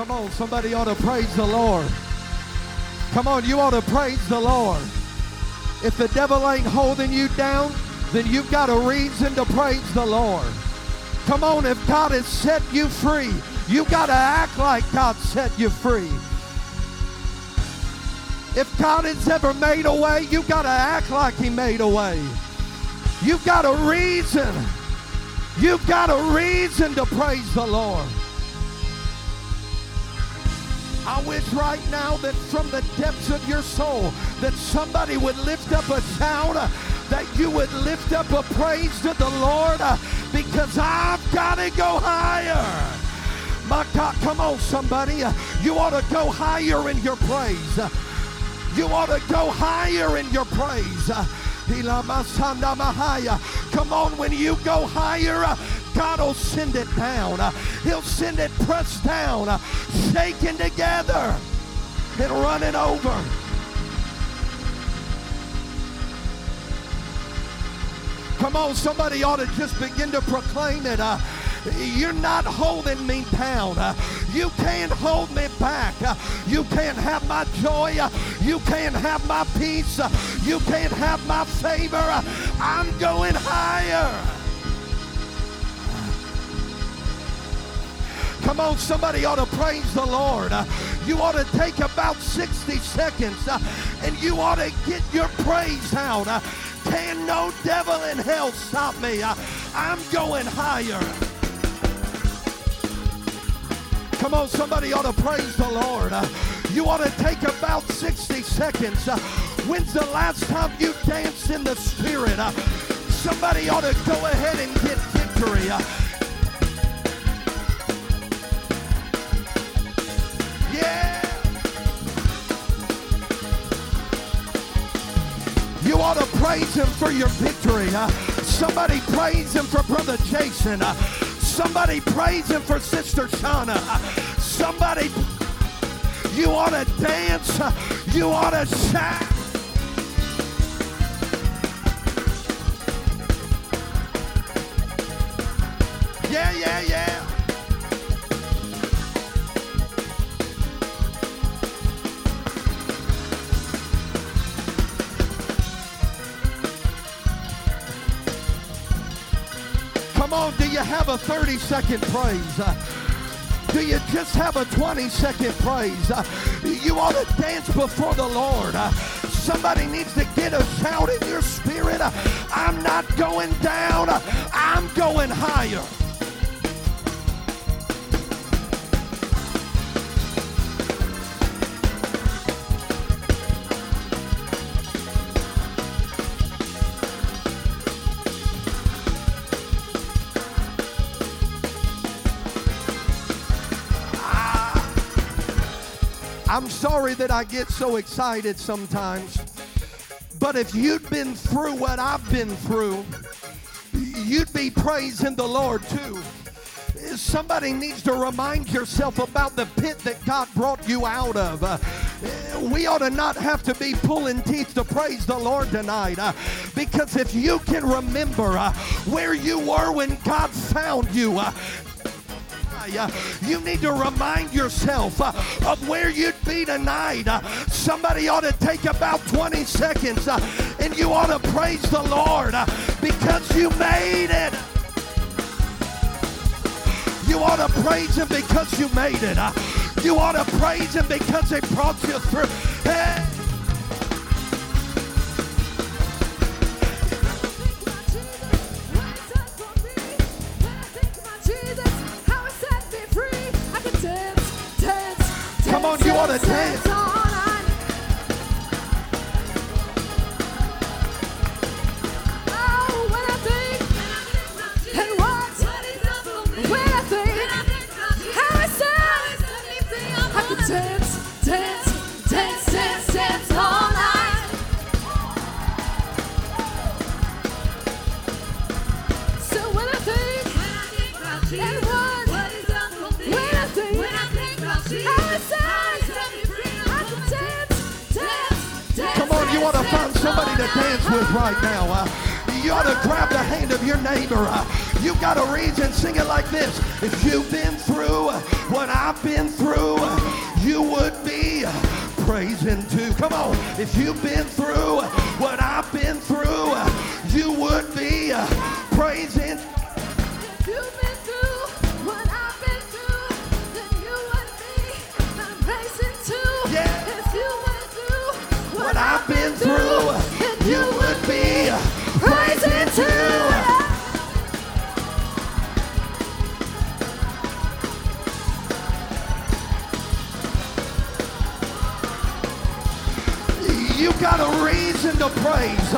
Come on, somebody ought to praise the Lord. Come on, you ought to praise the Lord. If the devil ain't holding you down, then you've got a reason to praise the Lord. Come on, if God has set you free, you've got to act like God set you free. If God has ever made a way, you've got to act like He made a way. You've got a reason. You've got a reason to praise the Lord. I wish right now that from the depths of your soul that somebody would lift up a shout, uh, that you would lift up a praise to the Lord uh, because I've got to go higher. My God, come on, somebody. Uh, you ought to go higher in your praise. You ought to go higher in your praise. Come on, when you go higher, uh, God will send it down. Uh, He'll send it pressed down, uh, shaken together, and running over. Come on, somebody ought to just begin to proclaim it. Uh, you're not holding me down. Uh, you can't hold me back. Uh, you can't have my joy. Uh, you can't have my peace. You can't have my favor. I'm going higher. Come on, somebody ought to praise the Lord. You ought to take about 60 seconds uh, and you ought to get your praise out. Uh, can no devil in hell stop me? Uh, I'm going higher. Come on, somebody ought to praise the Lord. You ought to take about 60 seconds. When's the last time you danced in the Spirit? Somebody ought to go ahead and get victory. Praise him for your victory. Uh, somebody praise him for Brother Jason. Uh, somebody praise him for Sister Shauna. Uh, somebody, you ought to dance. You ought to shout. Yeah, yeah, yeah. You have a 30 second praise? Uh, do you just have a 20 second praise? Uh, you ought to dance before the Lord. Uh, somebody needs to get a shout in your spirit. I'm not going down, I'm going higher. Sorry that I get so excited sometimes. But if you'd been through what I've been through, you'd be praising the Lord too. Somebody needs to remind yourself about the pit that God brought you out of. Uh, we ought to not have to be pulling teeth to praise the Lord tonight. uh, because if you can remember uh, where you were when God found you, uh, You need to remind yourself uh, of where you'd be tonight. Uh, Somebody ought to take about 20 seconds uh, and you ought to praise the Lord because you made it. You ought to praise him because you made it. You ought to praise him because he brought you through. Hey. Dance. Dance, You got a reason to praise.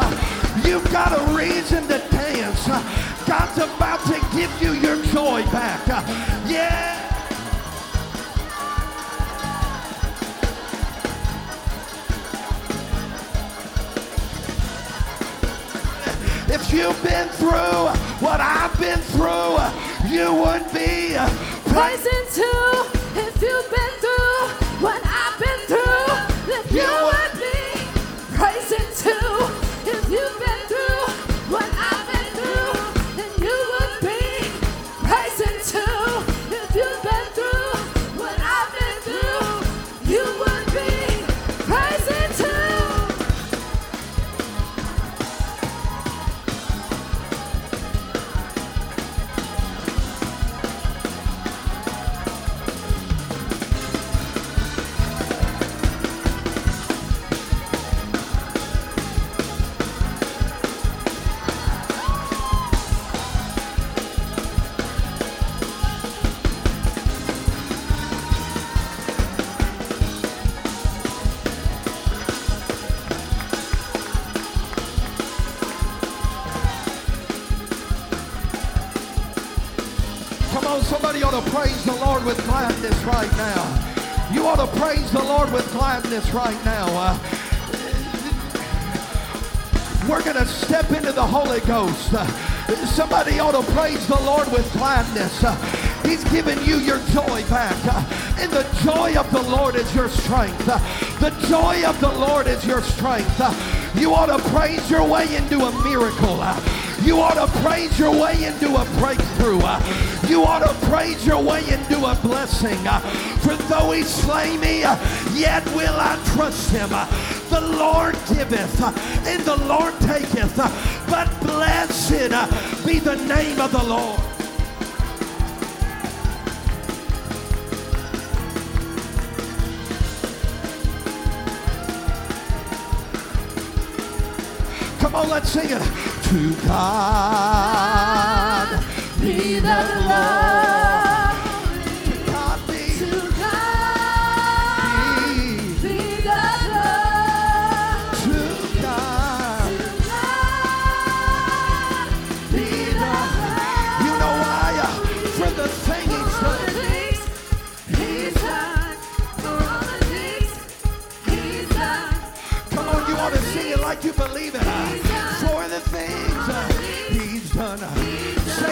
You've got a reason to dance. God's about to give you your joy back. Yeah. If you've been through what I've been through, you would be praising. Too. If you've been through what I've been through, you Gladness right now. Uh, we're going to step into the Holy Ghost. Uh, somebody ought to praise the Lord with gladness. Uh, he's given you your joy back. Uh, and the joy of the Lord is your strength. Uh, the joy of the Lord is your strength. Uh, you ought to praise your way into a miracle. You ought to praise your way into a breakthrough. You ought to praise your way into a blessing. For though he slay me, yet will I trust him. The Lord giveth, and the Lord taketh. But blessed be the name of the Lord. Come on, let's sing it. To God Be the glory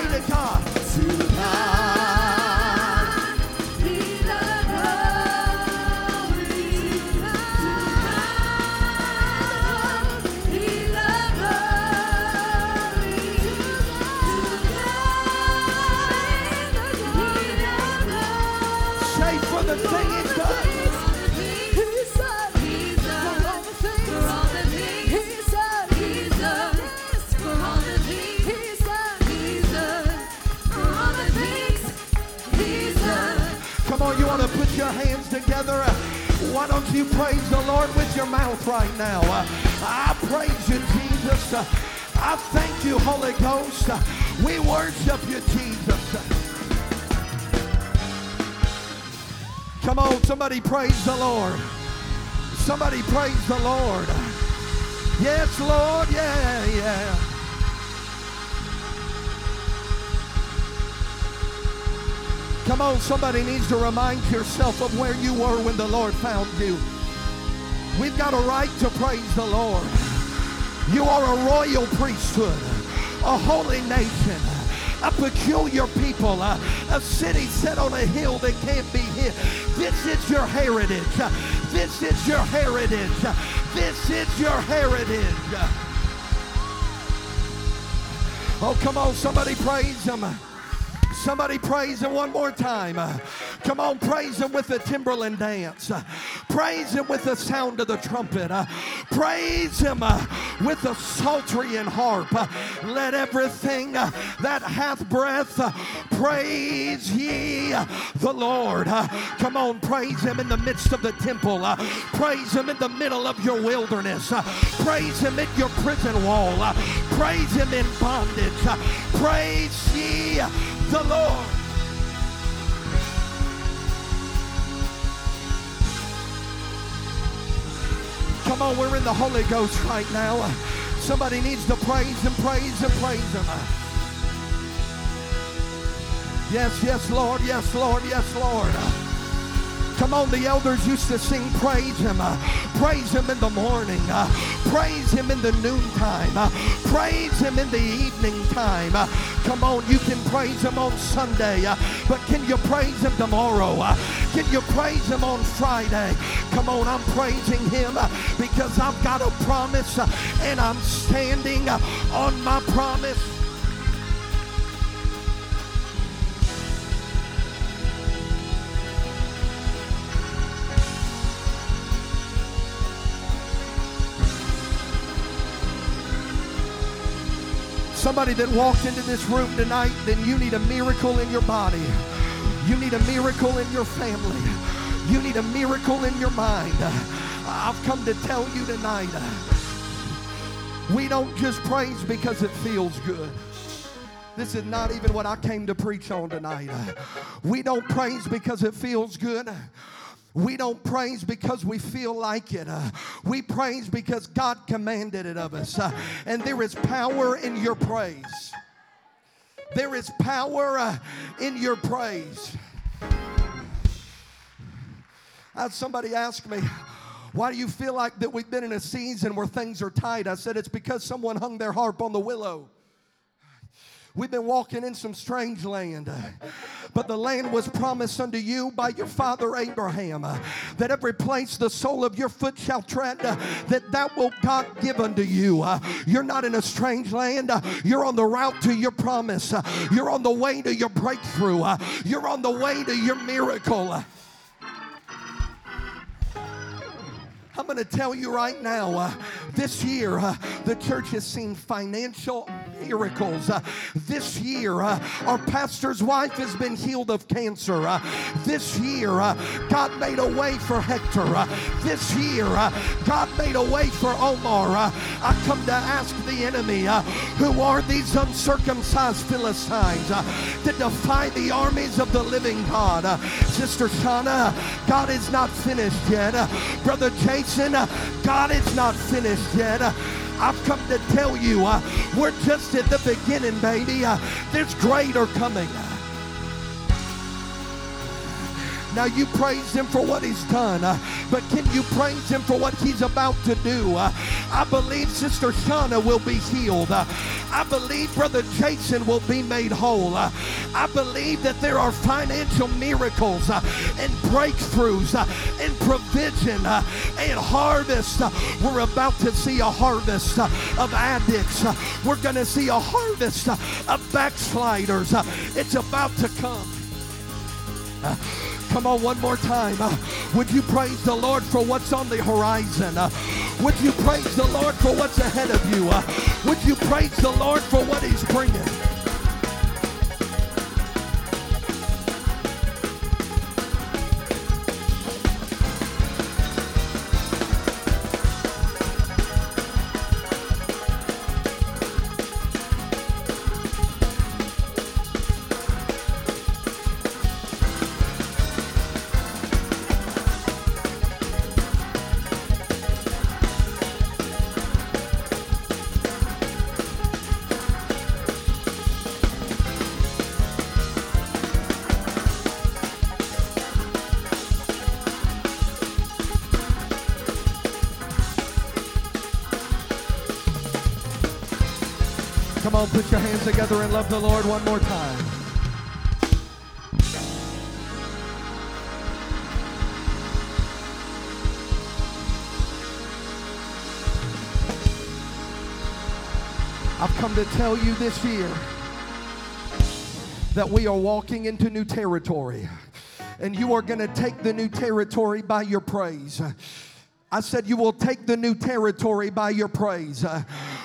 Say to God. To together. Why don't you praise the Lord with your mouth right now? I praise you, Jesus. I thank you, Holy Ghost. We worship you, Jesus. Come on, somebody praise the Lord. Somebody praise the Lord. Yes, Lord. Yeah, yeah. Come on, somebody needs to remind yourself of where you were when the Lord found you. We've got a right to praise the Lord. You are a royal priesthood, a holy nation, a peculiar people, a, a city set on a hill that can't be hid. This is your heritage. This is your heritage. This is your heritage. Oh, come on, somebody praise him. Somebody praise him one more time. Uh, come on, praise him with the timbrel and dance. Uh, praise him with the sound of the trumpet. Uh, praise him with the psaltery and harp. Let everything that hath breath praise ye the Lord. Come on, praise him in the midst of the temple. Praise him in the middle of your wilderness. Praise him at your prison wall. Praise him in bondage. Praise ye the Lord. Come on, we're in the Holy Ghost right now. Somebody needs to praise and praise and praise Him. Yes, yes, Lord, yes, Lord, yes, Lord. Come on, the elders used to sing, Praise Him. Uh, praise Him in the morning. Uh, praise Him in the noontime. Uh, praise Him in the evening time. Come on, you can praise Him on Sunday, but can you praise Him tomorrow? Can you praise Him on Friday? Come on, I'm praising Him because I've got a promise and I'm standing on my promise. Somebody that walked into this room tonight, then you need a miracle in your body. You need a miracle in your family. You need a miracle in your mind. I've come to tell you tonight we don't just praise because it feels good. This is not even what I came to preach on tonight. We don't praise because it feels good. We don't praise because we feel like it. Uh, we praise because God commanded it of us. Uh, and there is power in your praise. There is power uh, in your praise. I had somebody ask me, why do you feel like that we've been in a season where things are tight? I said, it's because someone hung their harp on the willow. We've been walking in some strange land. But the land was promised unto you by your father Abraham that every place the sole of your foot shall tread, that that will God give unto you. You're not in a strange land. You're on the route to your promise. You're on the way to your breakthrough. You're on the way to your miracle. I'm going to tell you right now, uh, this year, uh, the church has seen financial miracles. Uh, this year, uh, our pastor's wife has been healed of cancer. Uh, this year, uh, God made a way for Hector. this year, God made a way for Omar. I come to ask the enemy, who are these uncircumcised Philistines, to defy the armies of the living God. Sister Shauna, God is not finished yet. Brother Jason, God is not finished yet. I've come to tell you, uh, we're just at the beginning, baby. Uh, there's greater coming. Now you praise him for what he's done, uh, but can you praise him for what he's about to do? Uh, I believe Sister Shauna will be healed. Uh, I believe Brother Jason will be made whole. Uh, I believe that there are financial miracles uh, and breakthroughs uh, and provision and harvest. we're about to see a harvest of addicts. we're going to see a harvest of backsliders. it's about to come. Come on, one more time. Uh, would you praise the Lord for what's on the horizon? Uh, would you praise the Lord for what's ahead of you? Uh, would you praise the Lord for what He's bringing? Put your hands together and love the Lord one more time. I've come to tell you this year that we are walking into new territory. And you are going to take the new territory by your praise. I said, You will take the new territory by your praise. Uh,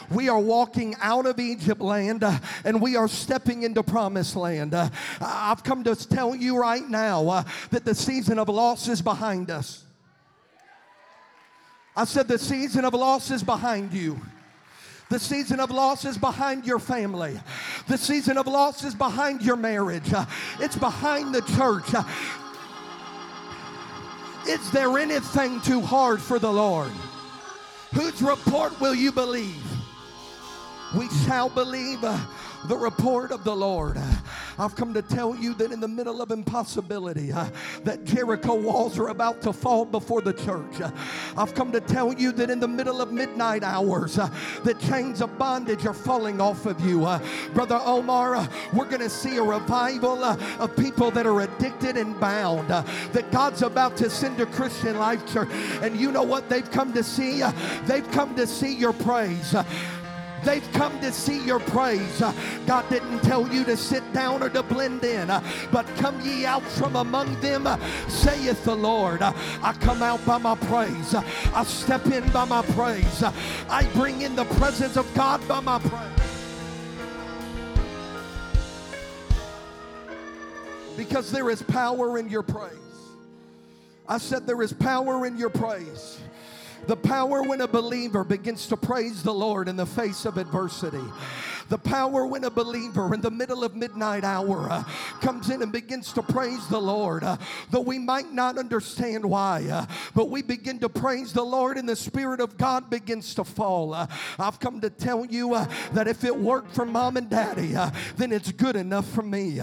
we are walking out of Egypt land uh, and we are stepping into promised land. Uh, I've come to tell you right now uh, that the season of loss is behind us. I said, The season of loss is behind you. The season of loss is behind your family. The season of loss is behind your marriage. Uh, it's behind the church. Uh, is there anything too hard for the Lord? Whose report will you believe? We shall believe. Uh, the report of the Lord. I've come to tell you that in the middle of impossibility, uh, that Jericho walls are about to fall before the church. Uh, I've come to tell you that in the middle of midnight hours, uh, the chains of bondage are falling off of you. Uh, Brother Omar, uh, we're going to see a revival of people that are addicted and bound. that God's about to send to Christian Life Church. And you know what they've come to see? they've come to see your praise. They've come to see your praise. Uh, God didn't tell you to sit down or to blend in, uh, but come ye out from among them, uh, saith the Lord. I come out by my praise. I step in by my praise. I bring in the presence of God by my praise. Because there is power in your praise. I said there is power in your praise. The power when a believer begins to praise the Lord in the face of adversity. The power when a believer in the middle of midnight hour uh, comes in and begins to praise the Lord, uh, though we might not understand why, uh, but we begin to praise the Lord and the Spirit of God begins to fall. Uh, I've come to tell you uh, that if it worked for mom and daddy, uh, then it's good enough for me.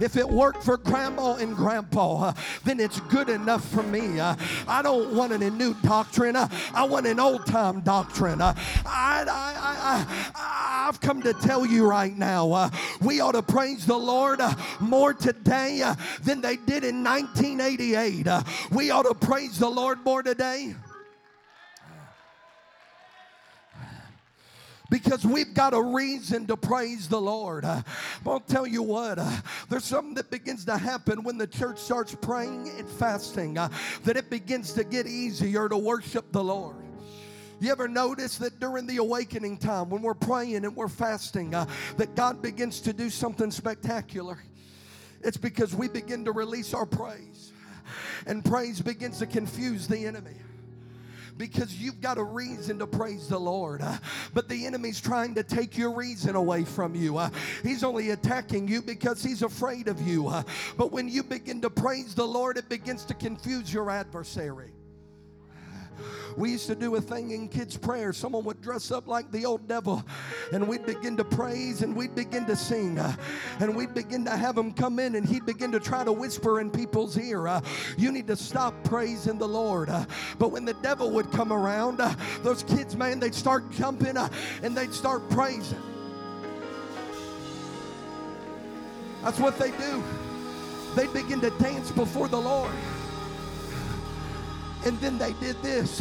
if it worked for grandma and grandpa, then it's good enough for me. I don't want a new doctrine, I want an old time doctrine. I, I, I, I, I've come to tell you right now, uh, we ought to praise the Lord uh, more today uh, than they did in 1988. Uh, we ought to praise the Lord more today. because we've got a reason to praise the Lord. Uh, I'll tell you what, uh, there's something that begins to happen when the church starts praying and fasting, uh, that it begins to get easier to worship the Lord. You ever notice that during the awakening time, when we're praying and we're fasting, uh, that God begins to do something spectacular? It's because we begin to release our praise, and praise begins to confuse the enemy because you've got a reason to praise the Lord. Uh, but the enemy's trying to take your reason away from you. Uh, he's only attacking you because he's afraid of you. Uh, but when you begin to praise the Lord, it begins to confuse your adversary. We used to do a thing in kids' prayer. Someone would dress up like the old devil, and we'd begin to praise and we'd begin to sing. Uh, and we'd begin to have him come in, and he'd begin to try to whisper in people's ear, uh, You need to stop praising the Lord. Uh, but when the devil would come around, those kids, man, they'd start jumping and they'd start praising. That's what they do. They begin to dance before the Lord. And then they did this.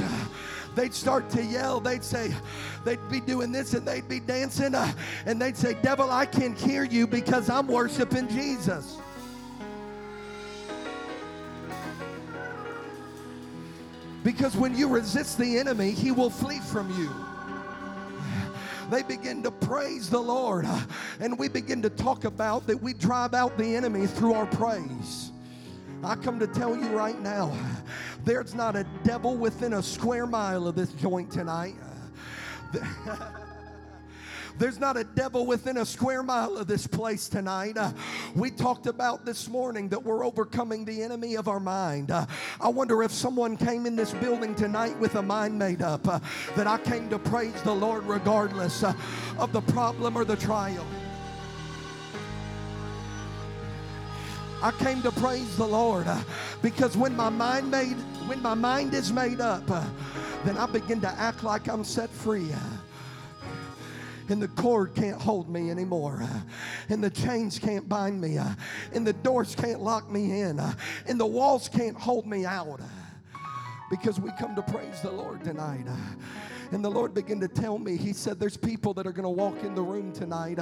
They'd start to yell. They'd say, they'd be doing this and they'd be dancing. Uh, and they'd say, Devil, I can't hear you because I'm worshiping Jesus. Because when you resist the enemy, he will flee from you they begin to praise the Lord. And we begin to talk about that we drive out the enemy through our praise. I come to tell you right now there's not a devil within a square mile of this joint tonight. There's not a devil within a square mile of this place tonight. Uh, we talked about this morning that we're overcoming the enemy of our mind. Uh, I wonder if someone came in this building tonight with a mind made up uh, that I came to praise the Lord regardless of the problem or the trial. I came to praise the Lord uh, because when my mind made when my mind is made up, uh, then I begin to act like I'm set free. Uh, and the cord can't hold me anymore, uh, and the chains can't bind me, uh, and the doors can't lock me in, and the walls can't hold me out. Because we come to praise the Lord tonight. And the Lord began to tell me, He said, There's people that are going to walk in the room tonight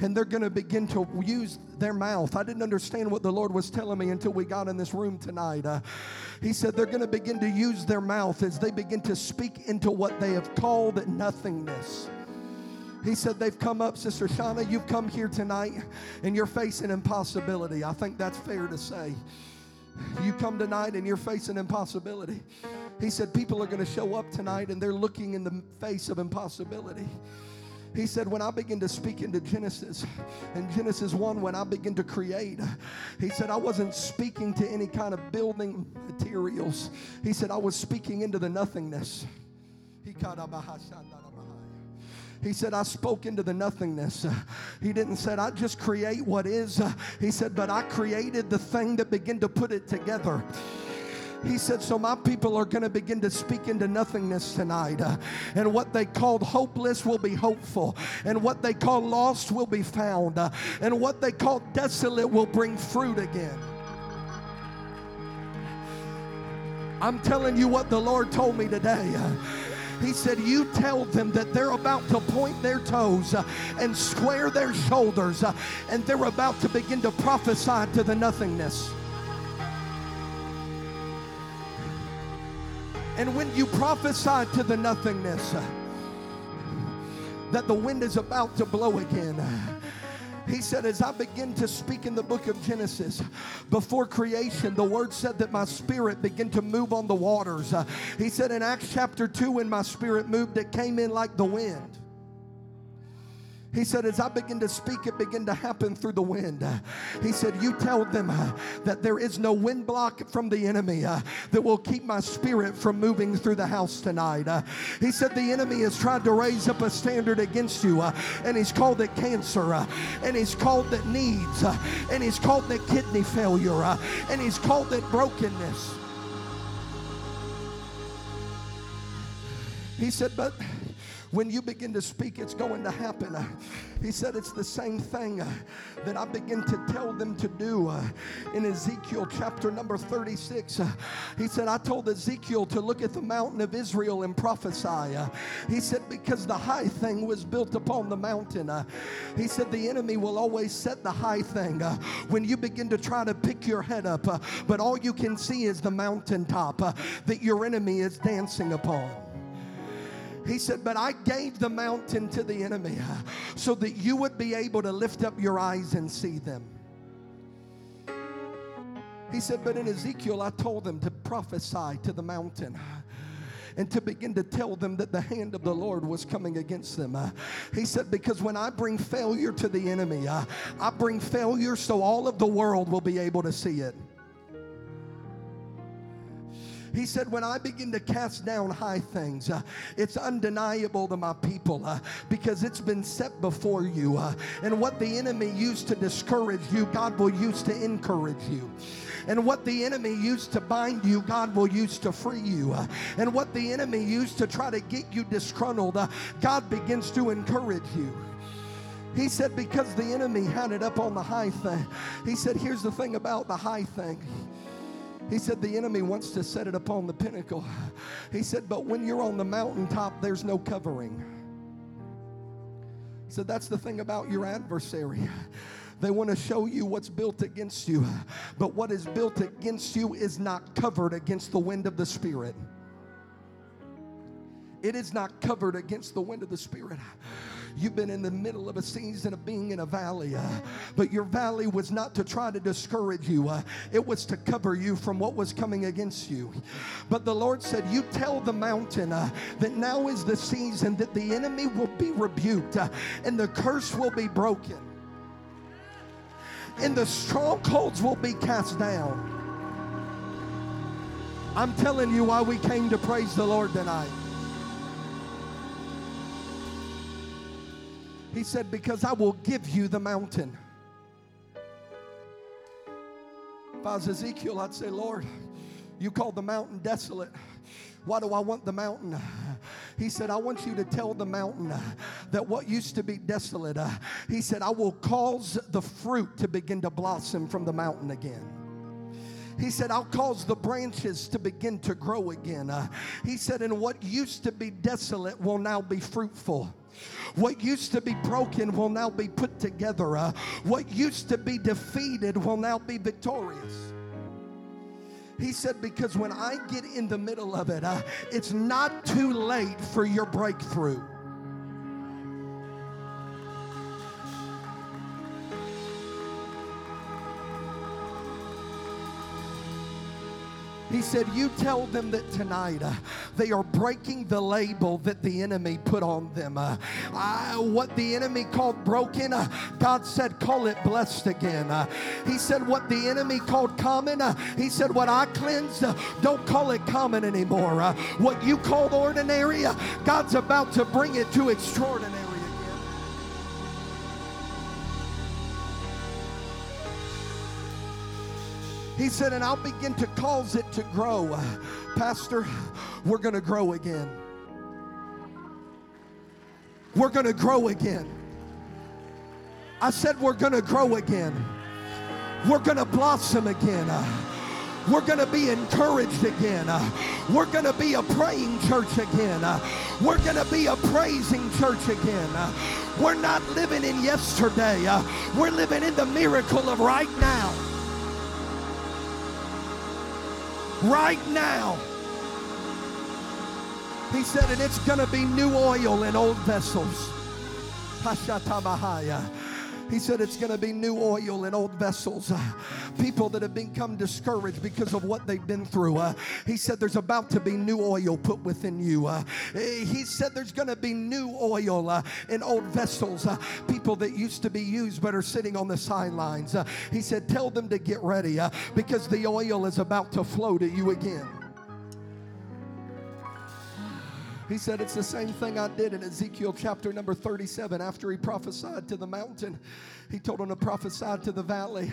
and they're going to begin to use their mouth. I didn't understand what the Lord was telling me until we got in this room tonight. Uh, he said they're going to begin to use their mouth as they begin to speak into what they have called nothingness. He said, They've come up, Sister Shauna, you've come here tonight and you're facing impossibility. I think that's fair to say. You come tonight and you're facing impossibility. He said, People are going to show up tonight and they're looking in the face of impossibility. He said, When I begin to speak into Genesis, in Genesis 1, when I begin to create, he said, I wasn't speaking to any kind of building materials. He said, I was speaking into the nothingness. He said, I spoke into the nothingness. He didn't say, I just create what is. He said, but I created the thing that began to put it together. He said, So my people are going to begin to speak into nothingness tonight. Uh, and what they called hopeless will be hopeful. And what they called lost will be found. Uh, and what they called desolate will bring fruit again. I'm telling you what the Lord told me today. Uh, he said, You tell them that they're about to point their toes uh, and square their shoulders, uh, and they're about to begin to prophesy to the nothingness. And when you prophesy to the nothingness, that the wind is about to blow again. He said, as I begin to speak in the book of Genesis, before creation, the word said that my spirit began to move on the waters. Uh, he said in Acts chapter 2, when my spirit moved, it came in like the wind. He said, as I begin to speak, it began to happen through the wind. He said, You tell them uh, that there is no wind block from the enemy uh, that will keep my spirit from moving through the house tonight. Uh, he said, The enemy has tried to raise up a standard against you, and he's called it cancer, and he's called it needs, and he's called it kidney failure, and he's called it brokenness. He said, But when you begin to speak, it's going to happen. He said it's the same thing that I begin to tell them to do in Ezekiel chapter number 36. He said, I told Ezekiel to look at the mountain of Israel and prophesy. He said, because the high thing was built upon the mountain. He said, the enemy will always set the high thing when you begin to try to pick your head up, but all you can see is the mountaintop that your enemy is dancing upon. He said, But I gave the mountain to the enemy uh, so that you would be able to lift up your eyes and see them. He said, But in Ezekiel, I told them to prophesy to the mountain uh, and to begin to tell them that the hand of the Lord was coming against them. Uh, he said, Because when I bring failure to the enemy, uh, I bring failure so all of the world will be able to see it. He said, When I begin to cast down high things, uh, it's undeniable to my people uh, because it's been set before you. Uh, and what the enemy used to discourage you, God will use to encourage you. And what the enemy used to bind you, God will use to free you. Uh, and what the enemy used to try to get you disgruntled, uh, God begins to encourage you. He said, because the enemy had it up on the high thing. He said, here's the thing about the high thing. He said, The enemy wants to set it upon the pinnacle. He said, But when you're on the mountaintop, there's no covering. Said, That's the thing about your adversary. They want to show you what's built against you, but what is built against you is not covered against the wind of the Spirit. It is not covered against the wind of the Spirit. You've been in the middle of a season of being in a valley, uh, but your valley was not to try to discourage you, uh, it was to cover you from what was coming against you. But the Lord said, You tell the mountain uh, that now is the season that the enemy will be rebuked and the curse will be broken, and the strongholds will be cast down. I'm telling you why we came to praise the Lord tonight. He said, Because I will give you the mountain. If I was Ezekiel, I'd say, Lord, you called the mountain desolate. Why do I want the mountain? He said, I want you to tell the mountain that what used to be desolate, uh, he said, I will cause the fruit to begin to blossom from the mountain again. He said, I'll cause the branches to begin to grow again. Uh, he said, and what used to be desolate will now be fruitful. What used to be broken will now be put together. Uh, what used to be defeated will now be victorious. He said, because when I get in the middle of it, uh, it's not too late for your breakthrough. He said, You tell them that tonight uh, they are breaking the label that the enemy put on them. Uh, I, what the enemy called broken, uh, God said, Call it blessed again. Uh, he said, What the enemy called common, uh, He said, What I cleansed, uh, don't call it common anymore. What you called ordinary, God's about to bring it to extraordinary. He said, and I'll begin to cause it to grow. Pastor, we're going to grow again. We're going to grow again. I said, we're going to grow again. We're going to blossom again. We're going to be encouraged again. We're going to be a praying church again. We're going to be a praising church again. We're not living in yesterday. We're living in the miracle of right now. Right now. He said, and it's going to be new oil in old vessels. Hashatamahaya. He said it's going to be new oil in old vessels. Uh, people that have become discouraged because of what they've been through. Uh, he said there's about to be new oil put within you. Uh, he said there's going to be new oil in old vessels. People that used to be used but are sitting on the sidelines. He said, tell them to get ready because the oil is about to flow to you again. He said, It's the same thing I did in Ezekiel chapter number 37. After he prophesied to the mountain, he told him to prophesy to the valley.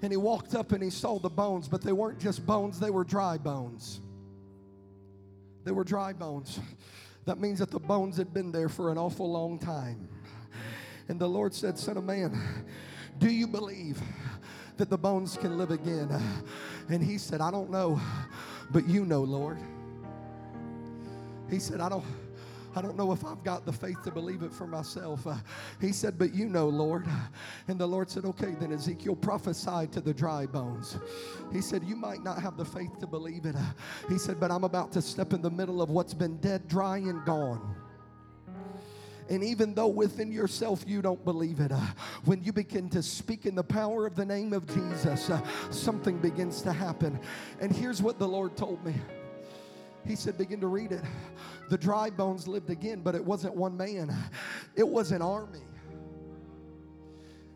And he walked up and he saw the bones, but they weren't just bones, they were dry bones. They were dry bones. That means that the bones had been there for an awful long time. And the Lord said, Son of man, do you believe that the bones can live again? And he said, I don't know, but you know, Lord. He said, I don't. I don't know if I've got the faith to believe it for myself. Uh, he said, But you know, Lord. And the Lord said, Okay, then Ezekiel prophesied to the dry bones. He said, You might not have the faith to believe it. Uh, he said, But I'm about to step in the middle of what's been dead, dry, and gone. And even though within yourself you don't believe it, uh, when you begin to speak in the power of the name of Jesus, uh, something begins to happen. And here's what the Lord told me. He said, begin to read it. The dry bones lived again, but it wasn't one man, it was an army.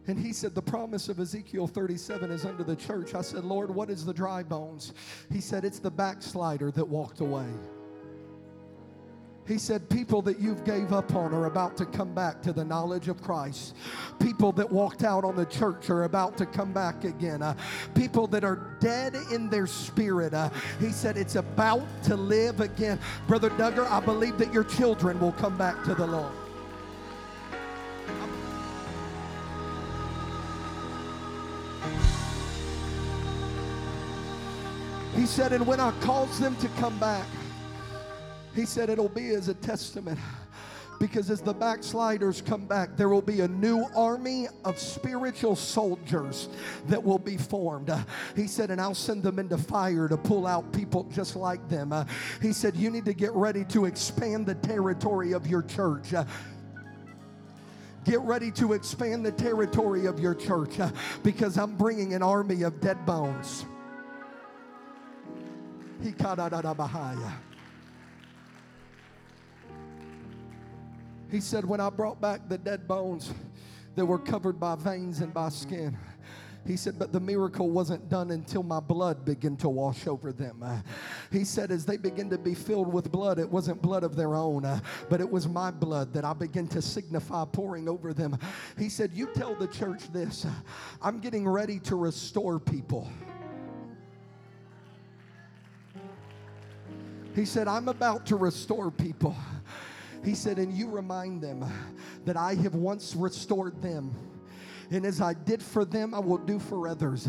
And he said, The promise of Ezekiel 37 is under the church. I said, Lord, what is the dry bones? He said, It's the backslider that walked away. He said, People that you've gave up on are about to come back to the knowledge of Christ. People that walked out on the church are about to come back again. Uh, people that are dead in their spirit. Uh, he said, It's about to live again. Brother Duggar, I believe that your children will come back to the Lord. He said, And when I cause them to come back, he said it'll be as a testament. Because as the backsliders come back, there will be a new army of spiritual soldiers that will be formed. He said, and I'll send them into fire to pull out people just like them. He said, You need to get ready to expand the territory of your church. Get ready to expand the territory of your church because I'm bringing an army of dead bones. Hikadadadabahaya. He said, When I brought back the dead bones that were covered by veins and by skin, he said, but the miracle wasn't done until my blood began to wash over them. He said, as they began to be filled with blood, it wasn't blood of their own, but it was my blood that I began to signify pouring over them. He said, You tell the church this I'm getting ready to restore people. He said, I'm about to restore people. He said, And you remind them that I have once restored them. And as I did for them, I will do for others.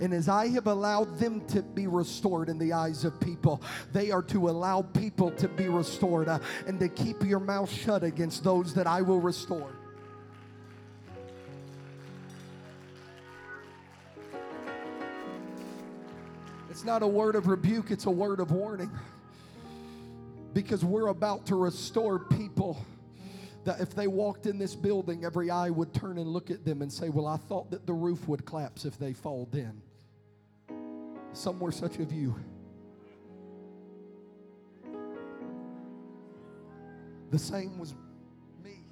And as I have allowed them to be restored in the eyes of people, they are to allow people to be restored uh, and to keep your mouth shut against those that I will restore. It's not a word of rebuke, it's a word of warning. Because we're about to restore people that if they walked in this building, every eye would turn and look at them and say, Well, I thought that the roof would collapse if they fall in. Some were such of you. The same was me.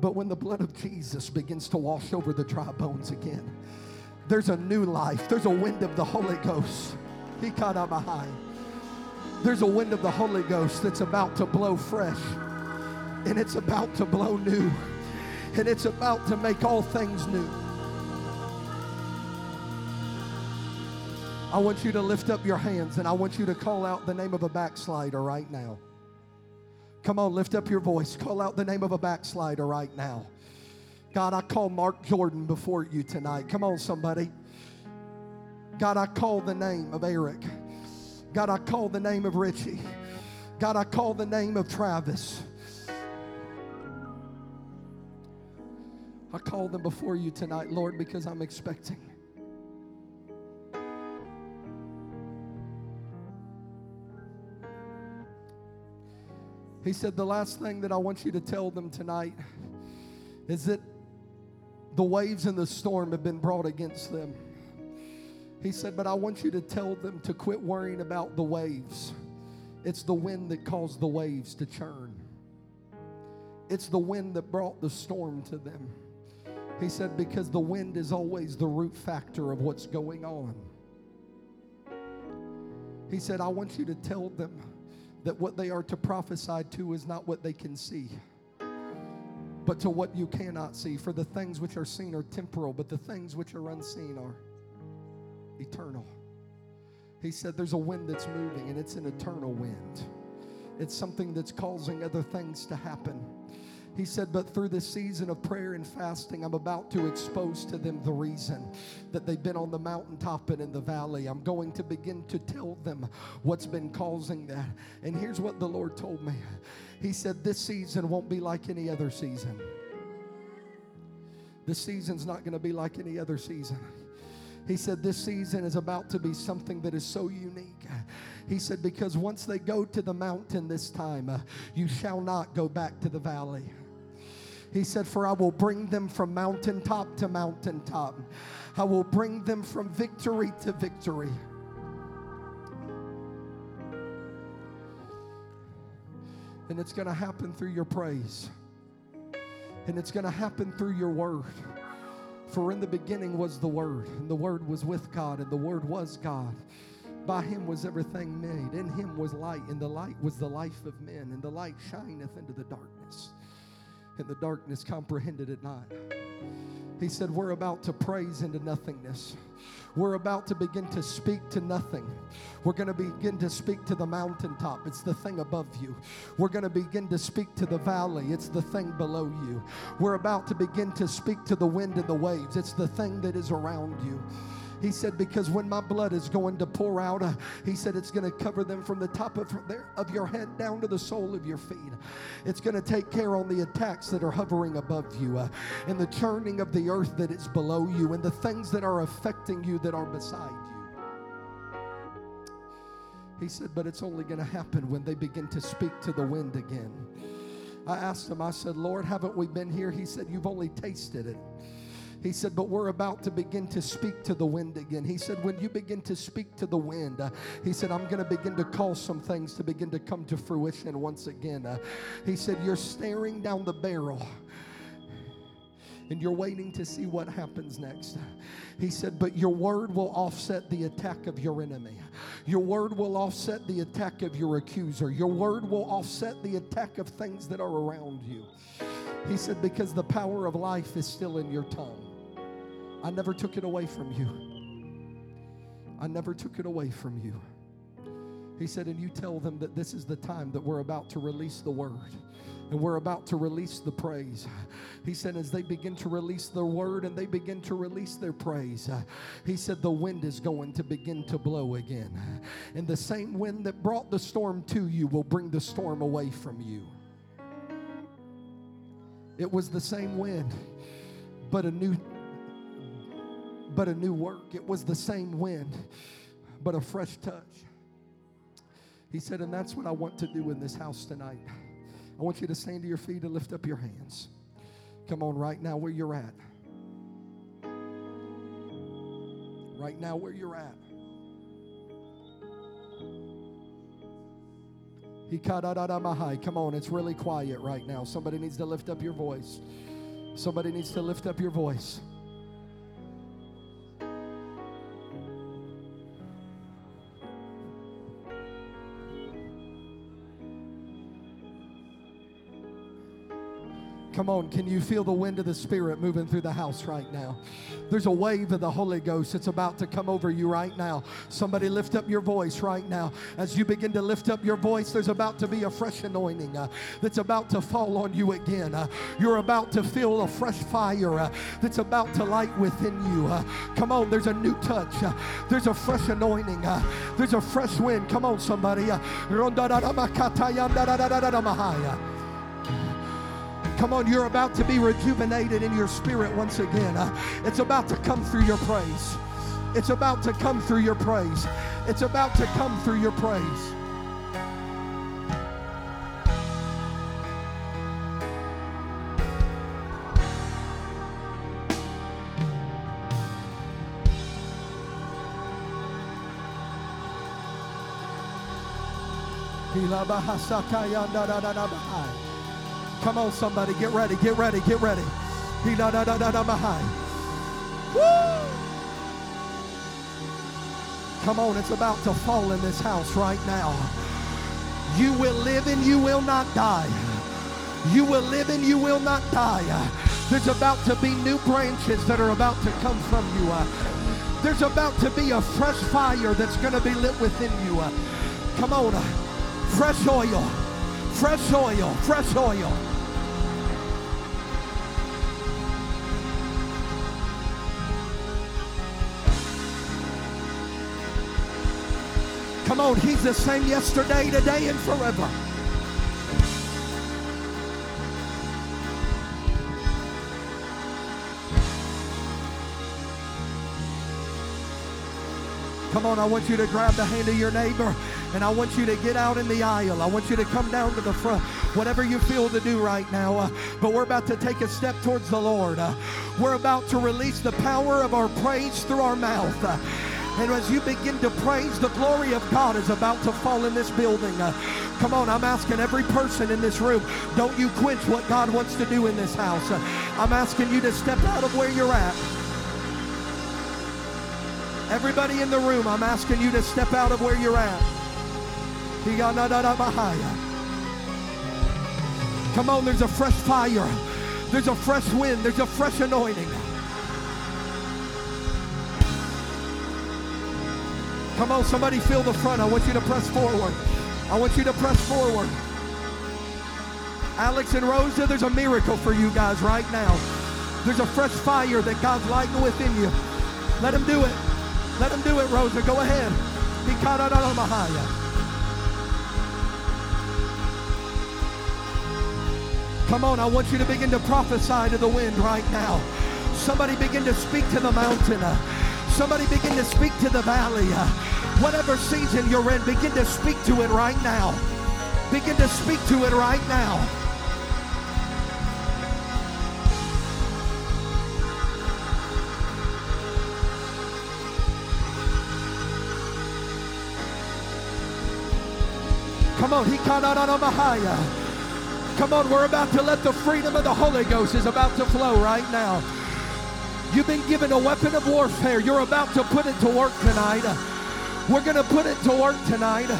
But when the blood of Jesus begins to wash over the dry bones again, there's a new life. There's a wind of the Holy Ghost. He caught out behind. There's a wind of the Holy Ghost that's about to blow fresh, and it's about to blow new, and it's about to make all things new. I want you to lift up your hands and I want you to call out the name of a backslider right now. Come on, lift up your voice. Call out the name of a backslider right now. God, I call Mark Jordan before you tonight. Come on, somebody. God, I call the name of Eric. God, I call the name of Richie. God, I call the name of Travis. I call them before you tonight, Lord, because I'm expecting. He said, The last thing that I want you to tell them tonight is that the waves and the storm have been brought against them. He said, But I want you to tell them to quit worrying about the waves. It's the wind that caused the waves to churn, it's the wind that brought the storm to them. He said, Because the wind is always the root factor of what's going on. He said, I want you to tell them that what they are to prophesy to is not what they can see, but to what you cannot see. For the things which are seen are temporal, but the things which are unseen are eternal. He said, There's a wind that's moving, and it's an eternal wind. It's something that's causing other things to happen. He said, But through this season of prayer and fasting, I'm about to expose to them the reason that they've been on the mountaintop and in the valley. I'm going to begin to tell them what's been causing that. And here's what the Lord told me He said, This season won't be like any other season. This season's not going to be like any other season. He said, This season is about to be something that is so unique. He said, Because once they go to the mountain this time, uh, you shall not go back to the valley. He said, For I will bring them from mountaintop to mountaintop. I will bring them from victory to victory. And it's going to happen through your praise. And it's going to happen through your word. For in the beginning was the Word, and the Word was with God, and the Word was God. By him was everything made. In him was light, and the light was the life of men, and the light shineth into the darkness, and the darkness comprehended it not. He said, We're about to praise into nothingness. We're about to begin to speak to nothing. We're going to begin to speak to the mountaintop. It's the thing above you. We're going to begin to speak to the valley. It's the thing below you. We're about to begin to speak to the wind and the waves. It's the thing that is around you. He said, Because when my blood is going to pour out, uh, he said, it's going to cover them from the top of, their, of your head down to the sole of your feet. It's going to take care on the attacks that are hovering above you uh, and the churning of the earth that is below you and the things that are affecting you that are beside you. He said, But it's only going to happen when they begin to speak to the wind again. I asked him, I said, Lord, haven't we been here? He said, You've only tasted it. He said, But we're about to begin to speak to the wind again. He said, When you begin to speak to the wind, uh, he said, I'm going to begin to call some things to begin to come to fruition once again. Uh, he said, You're staring down the barrel and you're waiting to see what happens next. He said, But your word will offset the attack of your enemy. Your word will offset the attack of your accuser. Your word will offset the attack of things that are around you. He said, Because the power of life is still in your tongue. I never took it away from you. I never took it away from you. He said, and you tell them that this is the time that we're about to release the word and we're about to release the praise. He said, as they begin to release their word and they begin to release their praise, he said, the wind is going to begin to blow again. And the same wind that brought the storm to you will bring the storm away from you. It was the same wind, but a new but a new work. It was the same wind, but a fresh touch. He said, and that's what I want to do in this house tonight. I want you to stand to your feet and lift up your hands. Come on, right now where you're at. Right now where you're at. Come on, it's really quiet right now. Somebody needs to lift up your voice. Somebody needs to lift up your voice. Come on, can you feel the wind of the Spirit moving through the house right now? There's a wave of the Holy Ghost that's about to come over you right now. Somebody lift up your voice right now. As you begin to lift up your voice, there's about to be a fresh anointing uh, that's about to fall on you again. Uh, you're about to feel a fresh fire uh, that's about to light within you. Uh, come on, there's a new touch. Uh, there's a fresh anointing. Uh, there's a fresh wind. Come on, somebody. Come on, you're about to be rejuvenated in your spirit once again. Uh, it's about to come through your praise. It's about to come through your praise. It's about to come through your praise. Come on, somebody, get ready, get ready, get ready. Woo! Come on, it's about to fall in this house right now. You will live and you will not die. You will live and you will not die. There's about to be new branches that are about to come from you. There's about to be a fresh fire that's going to be lit within you. Come on, fresh oil, fresh oil, fresh oil. Come on, He's the same yesterday, today, and forever. Come on, I want you to grab the hand of your neighbor and I want you to get out in the aisle. I want you to come down to the front, whatever you feel to do right now. Uh, but we're about to take a step towards the Lord. Uh, we're about to release the power of our praise through our mouth. Uh, and as you begin to praise, the glory of God is about to fall in this building. Uh, come on, I'm asking every person in this room, don't you quench what God wants to do in this house. Uh, I'm asking you to step out of where you're at. Everybody in the room, I'm asking you to step out of where you're at. Come on, there's a fresh fire. There's a fresh wind. There's a fresh anointing. Come on, somebody feel the front. I want you to press forward. I want you to press forward. Alex and Rosa, there's a miracle for you guys right now. There's a fresh fire that God's lighting within you. Let him do it. Let him do it, Rosa. Go ahead. Come on, I want you to begin to prophesy to the wind right now. Somebody begin to speak to the mountain. Somebody begin to speak to the valley. Whatever season you're in, begin to speak to it right now. Begin to speak to it right now. Come on, he Come on, we're about to let the freedom of the Holy Ghost is about to flow right now. You've been given a weapon of warfare. You're about to put it to work tonight. We're going to put it to work tonight.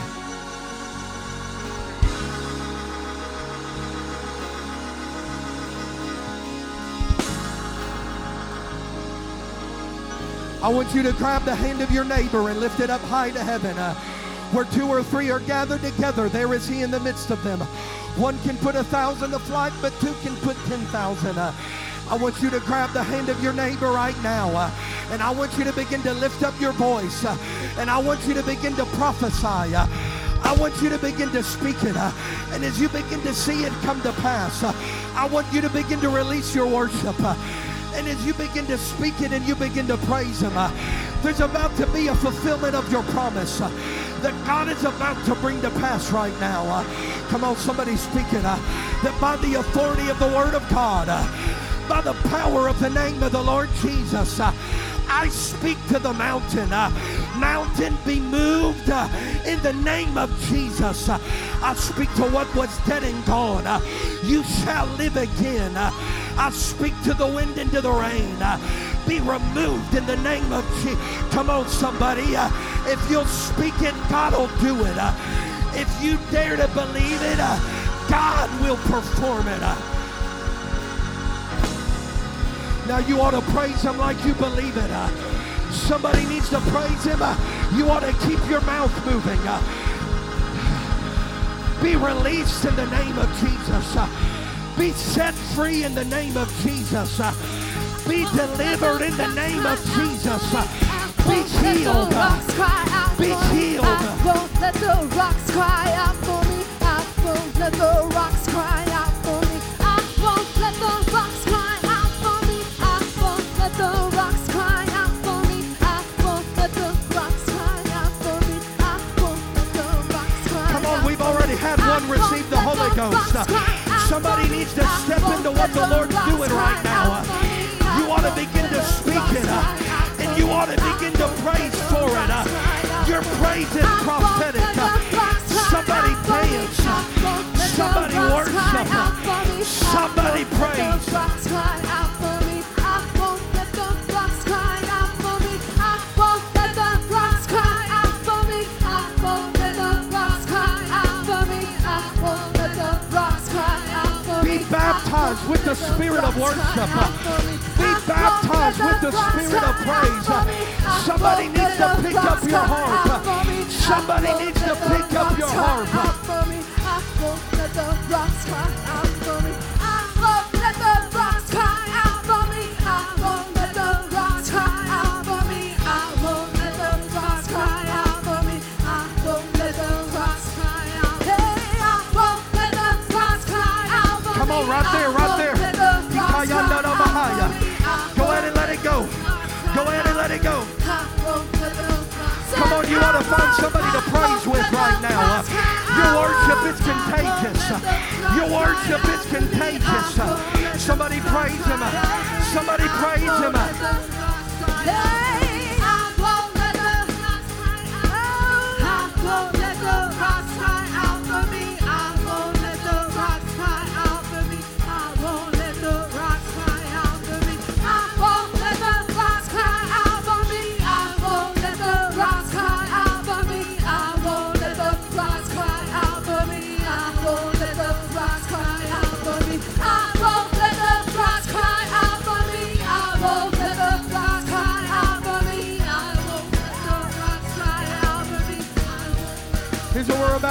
I want you to grab the hand of your neighbor and lift it up high to heaven. Uh, Where two or three are gathered together, there is He in the midst of them. One can put a thousand to flight, but two can put ten thousand. Uh, I want you to grab the hand of your neighbor right now. Uh, and I want you to begin to lift up your voice. Uh, and I want you to begin to prophesy. Uh, I want you to begin to speak it. Uh, and as you begin to see it come to pass, uh, I want you to begin to release your worship. And as you begin to speak it and you begin to praise Him, uh, there's about to be a fulfillment of your promise uh, that God is about to bring to pass right now. Uh, come on, somebody speak it. Uh, that by the authority of the Word of God, uh, by the power of the name of the Lord Jesus, uh, I speak to the mountain. Uh, mountain, be moved uh, in the name of Jesus. Uh, I speak to what was dead and gone. Uh, you shall live again. Uh, I speak to the wind and to the rain. Uh, be removed in the name of Jesus. Come on, somebody. If you'll speak it, God will do it. If you dare to believe it, God will perform it. Now you ought to praise him like you believe it. Uh, somebody needs to praise him. Uh, you ought to keep your mouth moving. Uh, be released in the name of Jesus. Be set free in the name of Jesus. Be delivered in the name of Jesus. Be healed. Be healed. Let the rocks cry out for me. I won't let the rocks Ghost. out Somebody needs to step into what the Lord's doing right now. I You ought to begin to speak it, uh, out for and you ought to begin to praise for it. uh, Your praise is prophetic. uh, Somebody dance. uh, Somebody worship. uh, Somebody praise. Baptized with the spirit of worship. Be baptized with the spirit of praise. Somebody needs to pick up your harp. Somebody needs to pick up your harp. Let it go. Come on, you ought to find somebody to praise with right now. Your worship is contagious. Your worship is contagious. Somebody praise him. Somebody praise him.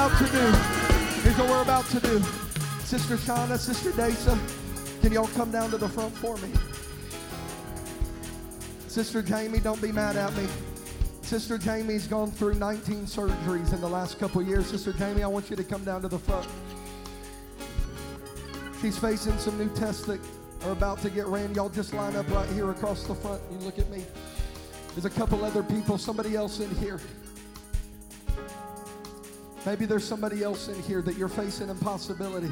About to do. Here's what we're about to do. Sister Shauna, Sister Dasa, can y'all come down to the front for me? Sister Jamie, don't be mad at me. Sister Jamie's gone through 19 surgeries in the last couple years. Sister Jamie, I want you to come down to the front. She's facing some new tests that are about to get ran. Y'all just line up right here across the front. You look at me. There's a couple other people, somebody else in here. Maybe there's somebody else in here that you're facing impossibility.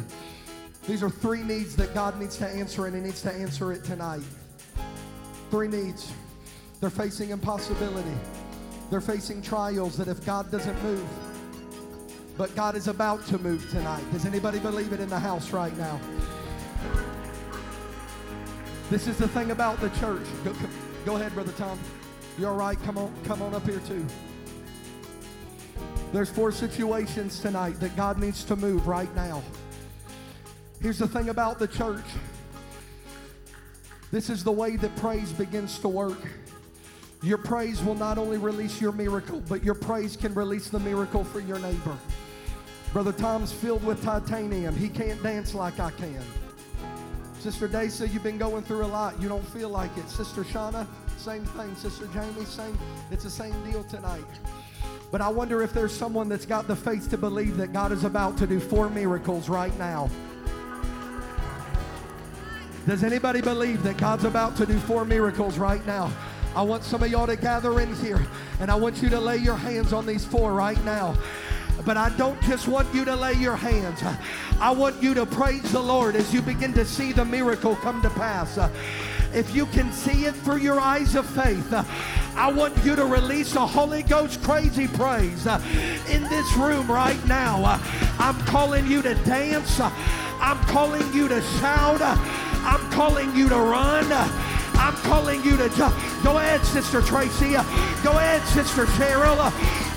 These are three needs that God needs to answer, and He needs to answer it tonight. Three needs. They're facing impossibility. They're facing trials that if God doesn't move, but God is about to move tonight. Does anybody believe it in the house right now? This is the thing about the church. Go, go ahead, Brother Tom. You all right? Come on, come on up here too. There's four situations tonight that God needs to move right now. Here's the thing about the church. This is the way that praise begins to work. Your praise will not only release your miracle, but your praise can release the miracle for your neighbor. Brother Tom's filled with titanium. He can't dance like I can. Sister Daisy, you've been going through a lot. You don't feel like it. Sister Shauna, same thing. Sister Jamie, same. It's the same deal tonight. But I wonder if there's someone that's got the faith to believe that God is about to do four miracles right now. Does anybody believe that God's about to do four miracles right now? I want some of y'all to gather in here and I want you to lay your hands on these four right now. But I don't just want you to lay your hands. I want you to praise the Lord as you begin to see the miracle come to pass. If you can see it through your eyes of faith, I want you to release a Holy Ghost crazy praise in this room right now. I'm calling you to dance. I'm calling you to shout. I'm calling you to run. I'm calling you to jump. Go ahead, Sister Tracy. Go ahead, Sister Cheryl.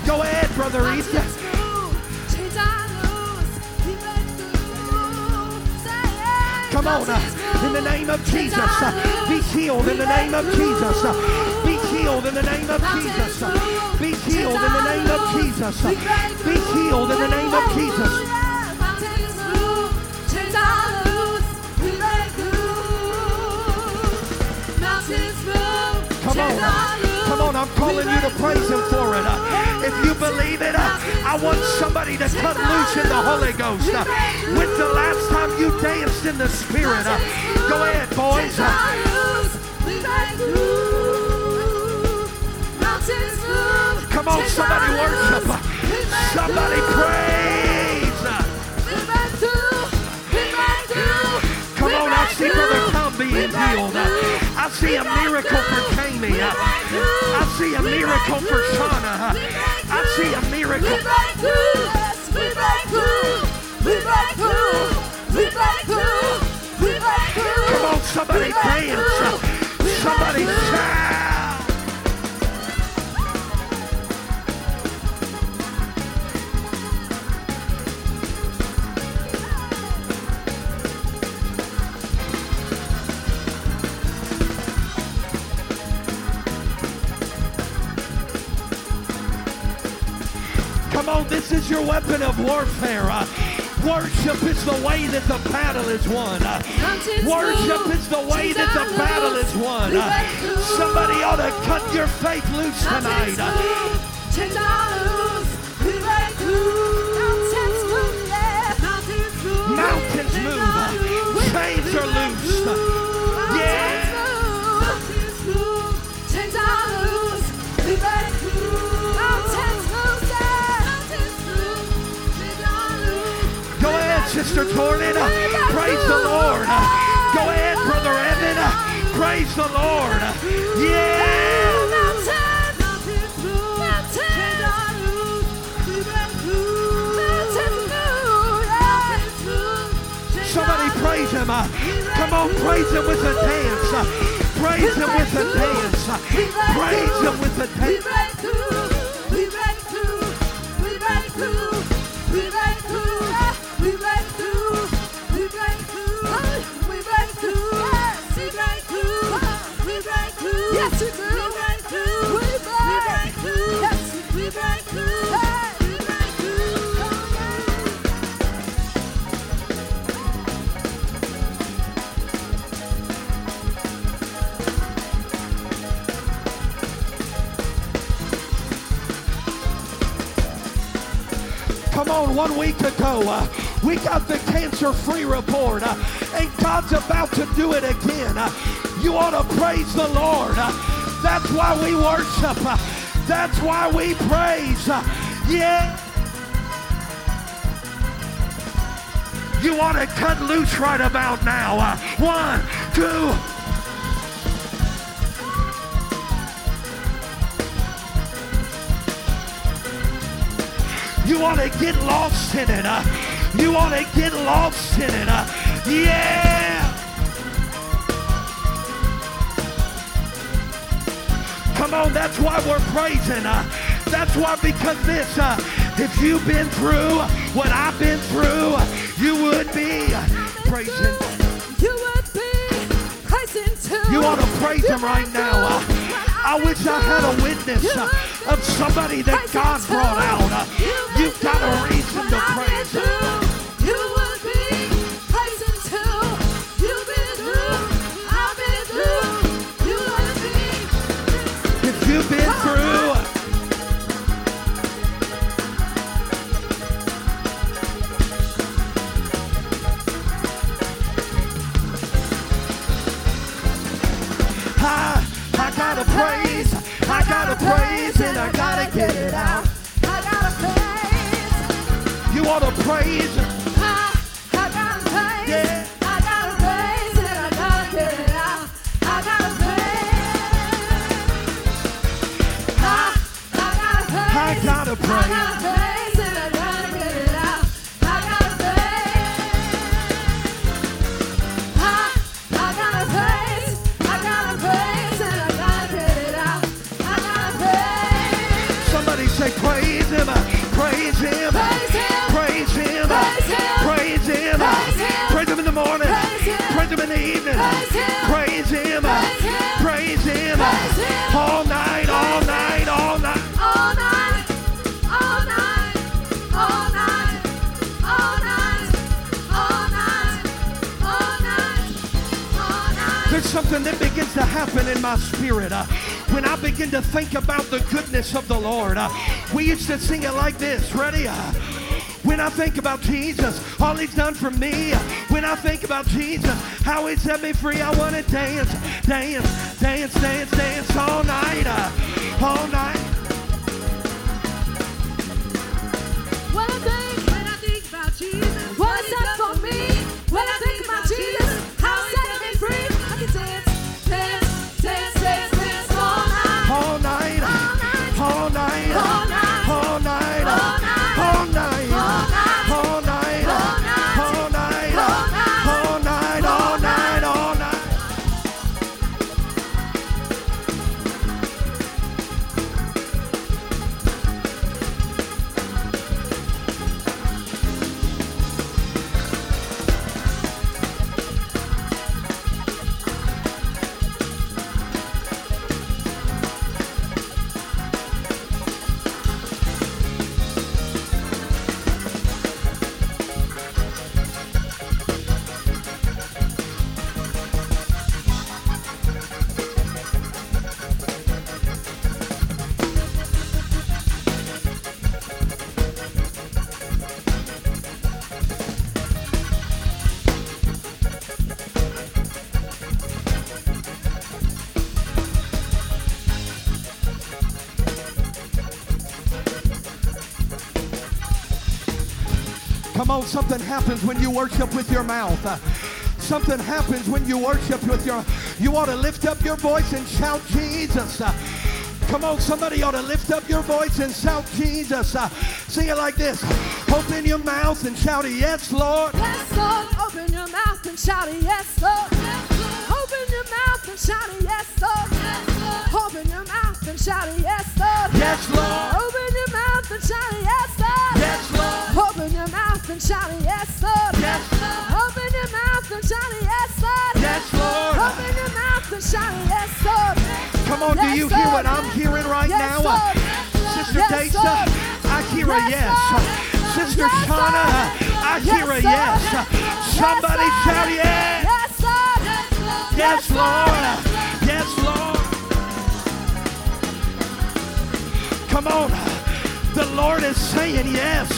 Go ahead, Brother Ethan. Come on, in the name of Jesus, be healed in the name of Jesus. Be healed in the name of Jesus. Be healed in the name of Jesus. Be healed in the name of Jesus. Come on, calling you to praise Him for it. uh, If you believe it, uh, I want somebody to cut loose in the Holy Ghost. uh, When's the last time you danced in the Spirit? Go ahead, boys. Come on, somebody worship. Somebody praise. Come on, I see Brother Tom being healed. I see a miracle for I see a miracle for Shauna. I see a miracle. Come on, somebody dance. Somebody shout. This is your weapon of warfare. Uh, worship is the way that the battle is won. Uh, worship is the way that the battle is won. Uh, somebody ought to cut your faith loose tonight. Sister Jordan. Praise the Lord. Go ahead, Brother Evan. Praise the Lord. Yeah. Somebody praise him. Come on, praise him with a dance. Praise him with a dance. Praise him with a dance. Yes, we do. We break through. Yes, we break through. Hey, we break through. Come on, one week ago, uh, we got the cancer free report, uh, and God's about to do it again. Uh, you ought to praise the Lord. That's why we worship, that's why we praise. Yeah. You ought to cut loose right about now. One, two, You want to get lost in it. You want to get lost in it. Yeah. Come on, that's why we're praising. Uh, that's why, because this, uh, if you've been through what I've been through, you would be praising. You would be praising too. You ought to praise Him right now. Uh. I wish I had a witness of somebody that God brought out. You've got a reason to praise Him. said, sing it like this. Ready? When I think about Jesus, all he's done for me. When I think about Jesus, how he set me free, I want to dance, dance, dance, dance, dance all night, all night. on, something happens when you worship with your mouth. Uh, something happens when you worship with your You ought to lift up your voice and shout Jesus. Uh, come on, somebody ought to lift up your voice and shout Jesus. Uh, sing it like this. Open your mouth and shout, Yes, Lord. Yes, Lord. Open your mouth and shout, Yes, Lord. Yes, Lord. Open your mouth and shout, Yes, Lord. Yes, Lord. Open your mouth and shout, Yes, Lord. Yes, Lord. Come on, do you hear what I'm hearing right now? Sister Dates, I hear a yes. Sister Shauna, I hear a yes. Somebody shout yes. Yes, Lord. Yes, Lord. Come on. The Lord is saying yes.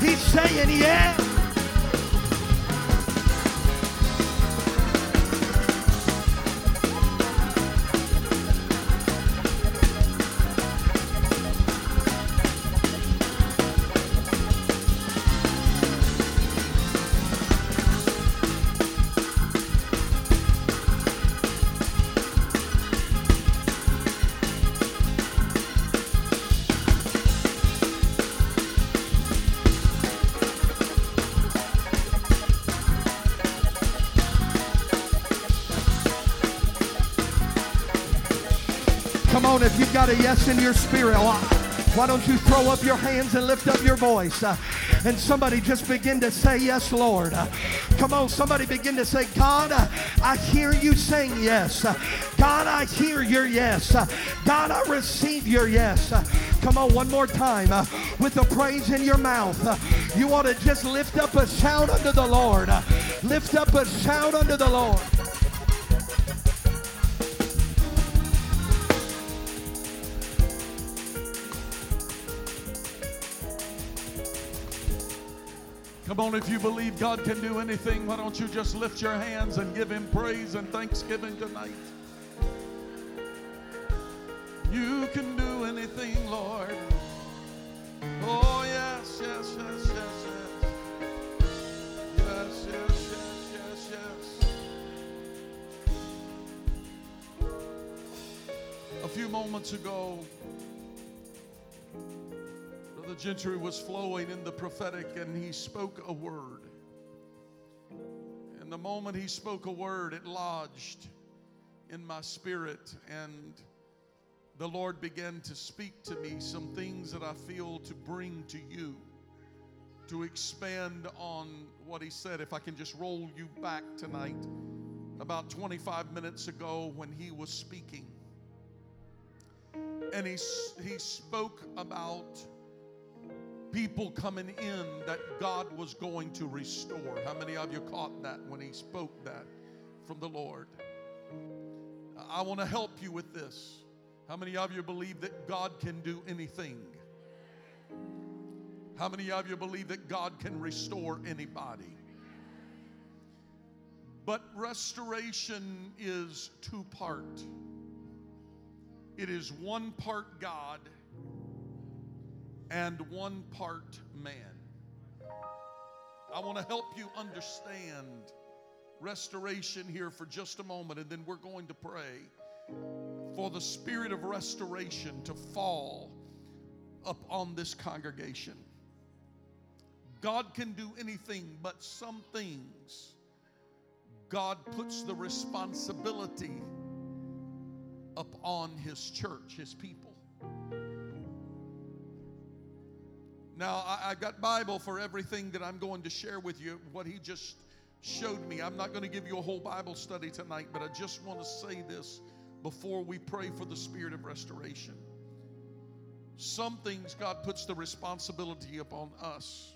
He's saying yes. Come on, if you've got a yes in your spirit, why don't you throw up your hands and lift up your voice? Uh, and somebody just begin to say, Yes, Lord. Uh, come on, somebody begin to say, God, uh, I hear you saying yes. Uh, God, I hear your yes. Uh, God, I receive your yes. Uh, come on, one more time. With the praise in your mouth, you ought to just lift up a shout unto the Lord. Lift up a shout unto the Lord. Come on, if you believe God can do anything, why don't you just lift your hands and give Him praise and thanksgiving tonight? You can do anything, Lord. Oh, yes, yes, yes, yes, yes. Yes, yes, yes, yes, yes. A few moments ago, Brother Gentry was flowing in the prophetic and he spoke a word. And the moment he spoke a word, it lodged in my spirit. And the Lord began to speak to me some things that I feel to bring to you to expand on what he said. If I can just roll you back tonight, about 25 minutes ago when he was speaking. And he, he spoke about people coming in that God was going to restore. How many of you caught that when he spoke that from the Lord? I want to help you with this. How many of you believe that God can do anything? How many of you believe that God can restore anybody? But restoration is two part. It is one part God and one part man. I want to help you understand restoration here for just a moment, and then we're going to pray for the spirit of restoration to fall upon this congregation. God can do anything, but some things God puts the responsibility upon His church, His people. Now, I, I got Bible for everything that I'm going to share with you, what he just showed me. I'm not going to give you a whole Bible study tonight, but I just want to say this before we pray for the spirit of restoration. Some things God puts the responsibility upon us.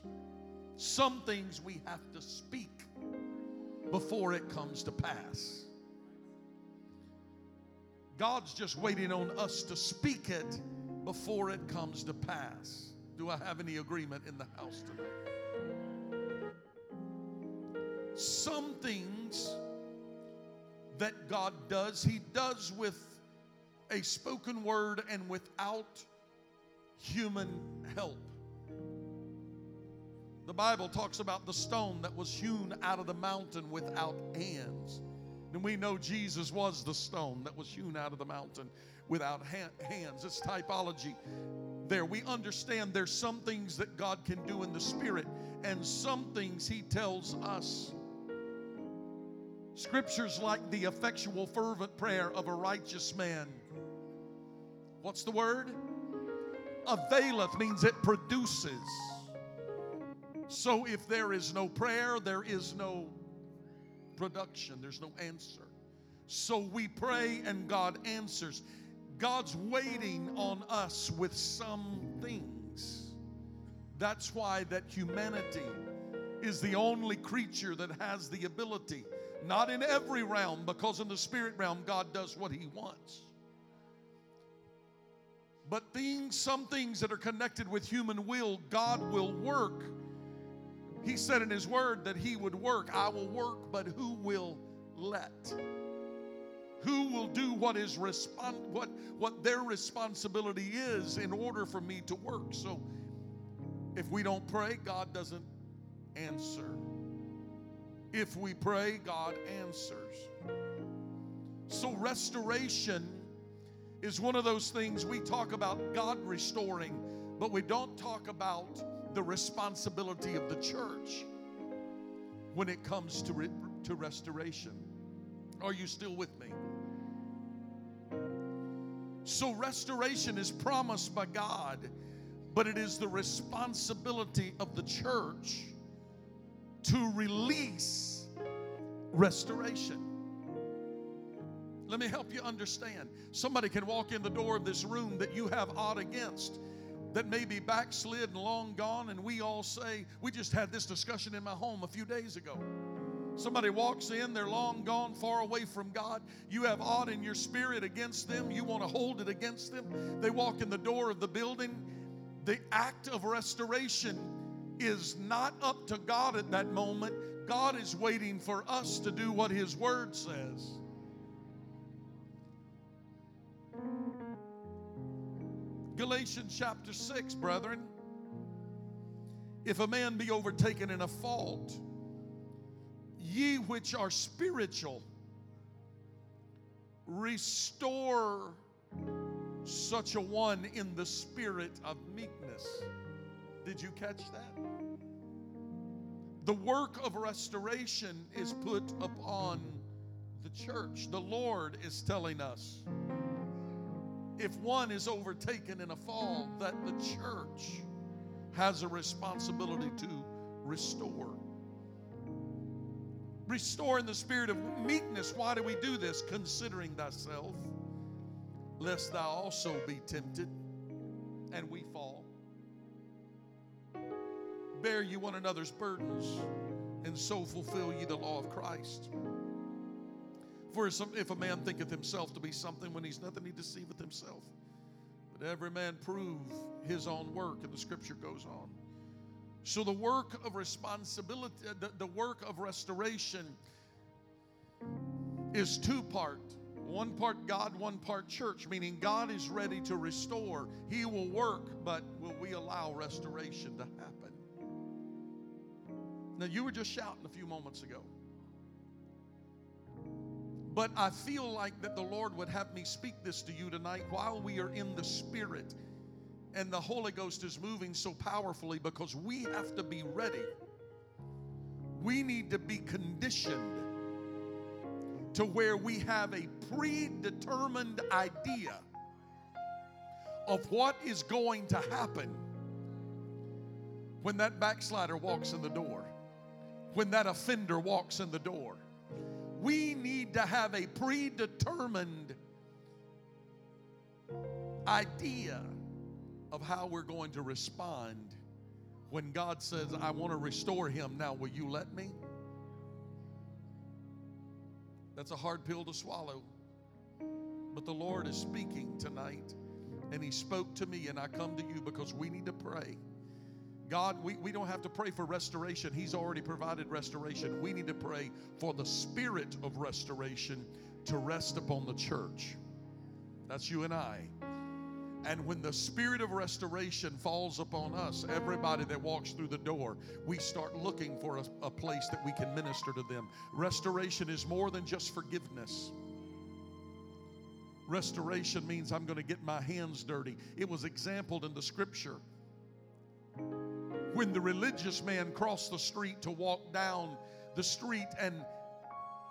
Some things we have to speak before it comes to pass. God's just waiting on us to speak it before it comes to pass. Do I have any agreement in the house tonight? Some things that God does, He does with a spoken word and without human help. The Bible talks about the stone that was hewn out of the mountain without hands. And we know Jesus was the stone that was hewn out of the mountain without ha- hands. It's typology there. We understand there's some things that God can do in the spirit, and some things He tells us. Scriptures like the effectual, fervent prayer of a righteous man. What's the word? Availeth means it produces. So if there is no prayer, there is no production, there's no answer. So we pray and God answers. God's waiting on us with some things. That's why that humanity is the only creature that has the ability, not in every realm, because in the spirit realm, God does what He wants. But things, some things that are connected with human will, God will work. He said in His Word that He would work. I will work, but who will let? Who will do what is respon- what what their responsibility is in order for me to work? So if we don't pray, God doesn't answer. If we pray, God answers. So restoration is one of those things we talk about God restoring, but we don't talk about the responsibility of the church when it comes to, re- to restoration. Are you still with me? So, restoration is promised by God but it is the responsibility of the church to release restoration. Let me help you understand. Somebody can walk in the door of this room that you have odd against, that may be backslid and long gone, and we all say, We just had this discussion in my home a few days ago. Somebody walks in, they're long gone, far away from God. You have odd in your spirit against them. You want to hold it against them. They walk in the door of the building. The act of restoration is not up to God at that moment. God is waiting for us to do what His Word says. Galatians chapter 6, brethren. If a man be overtaken in a fault, ye which are spiritual, restore such a one in the spirit of meekness. Did you catch that? The work of restoration is put upon the church. The Lord is telling us if one is overtaken in a fall, that the church has a responsibility to restore. Restore in the spirit of meekness. Why do we do this? Considering thyself, lest thou also be tempted and we fall. Bear you one another's burdens, and so fulfill ye the law of Christ. For if a man thinketh himself to be something when he's nothing, he deceiveth himself. But every man prove his own work, and the scripture goes on. So the work of responsibility, the, the work of restoration is two part. One part God, one part church, meaning God is ready to restore. He will work, but will we allow restoration to happen? Now, you were just shouting a few moments ago. But I feel like that the Lord would have me speak this to you tonight while we are in the Spirit and the Holy Ghost is moving so powerfully because we have to be ready. We need to be conditioned to where we have a predetermined idea of what is going to happen when that backslider walks in the door, when that offender walks in the door. We need to have a predetermined idea of how we're going to respond when God says, I want to restore him. Now, will you let me? That's a hard pill to swallow. But the Lord is speaking tonight, and He spoke to me, and I come to you because we need to pray. God, we, we don't have to pray for restoration. He's already provided restoration. We need to pray for the spirit of restoration to rest upon the church. That's you and I. And when the spirit of restoration falls upon us, everybody that walks through the door, we start looking for a, a, place that we can minister to them. Restoration is more than just forgiveness. Restoration means I'm going to get my hands dirty. It was exampled in the scripture when the religious man crossed the street to walk down the street and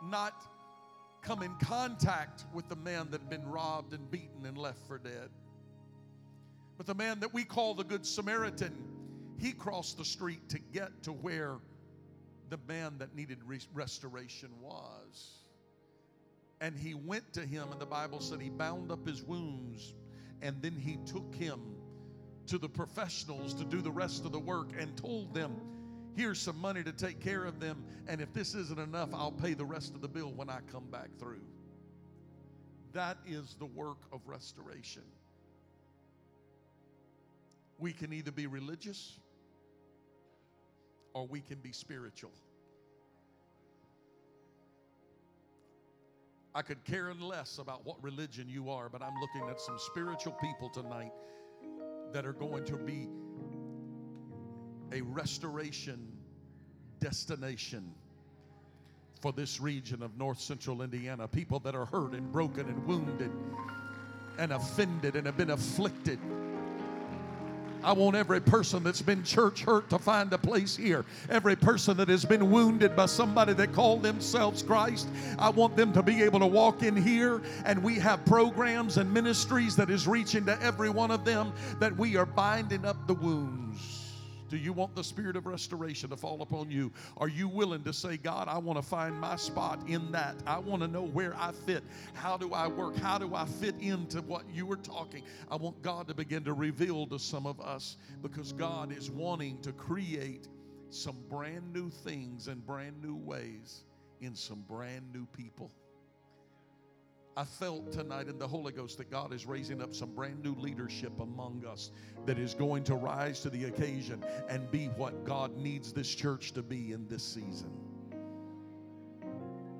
not come in contact with the man that had been robbed and beaten and left for dead. But the man that we call the Good Samaritan, he crossed the street to get to where the man that needed restoration was. And he went to him, and the Bible said he bound up his wounds, and then he took him to the professionals to do the rest of the work and told them, Here's some money to take care of them, and if this isn't enough, I'll pay the rest of the bill when I come back through. That is the work of restoration. We can either be religious or we can be spiritual. I could care less about what religion you are, but I'm looking at some spiritual people tonight that are going to be a restoration destination for this region of north central Indiana. People that are hurt and broken and wounded and offended and have been afflicted. I want every person that's been church hurt to find a place here. Every person that has been wounded by somebody that called themselves Christ, I want them to be able to walk in here. And we have programs and ministries that is reaching to every one of them that we are binding up the wounds. Do you want the spirit of restoration to fall upon you? Are you willing to say, God, I want to find my spot in that? I want to know where I fit. How do I work? How do I fit into what you were talking? I want God to begin to reveal to some of us because God is wanting to create some brand new things and brand new ways in some brand new people. I felt tonight in the Holy Ghost that God is raising up some brand new leadership among us that is going to rise to the occasion and be what God needs this church to be in this season.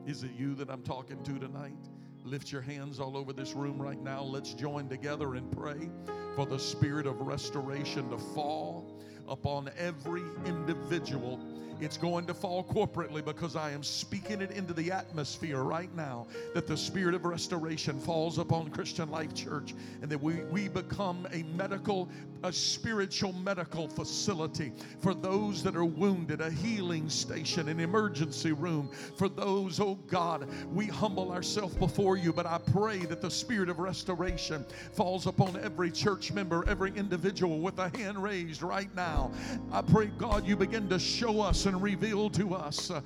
Is it you that I'm talking to tonight? Lift your hands all over this room right now. Let's join together and pray for the spirit of restoration to fall upon every individual it's going to fall corporately because I am speaking it into the atmosphere right now that the spirit of restoration falls upon Christian Life Church and that we, we become a medical, a spiritual medical facility for those that are wounded, a healing station, an emergency room for those, oh God, we humble ourselves before you, but I pray that the spirit of restoration falls upon every church member, every individual with a hand raised right now. I pray, God, you begin to show us and reveal to us uh,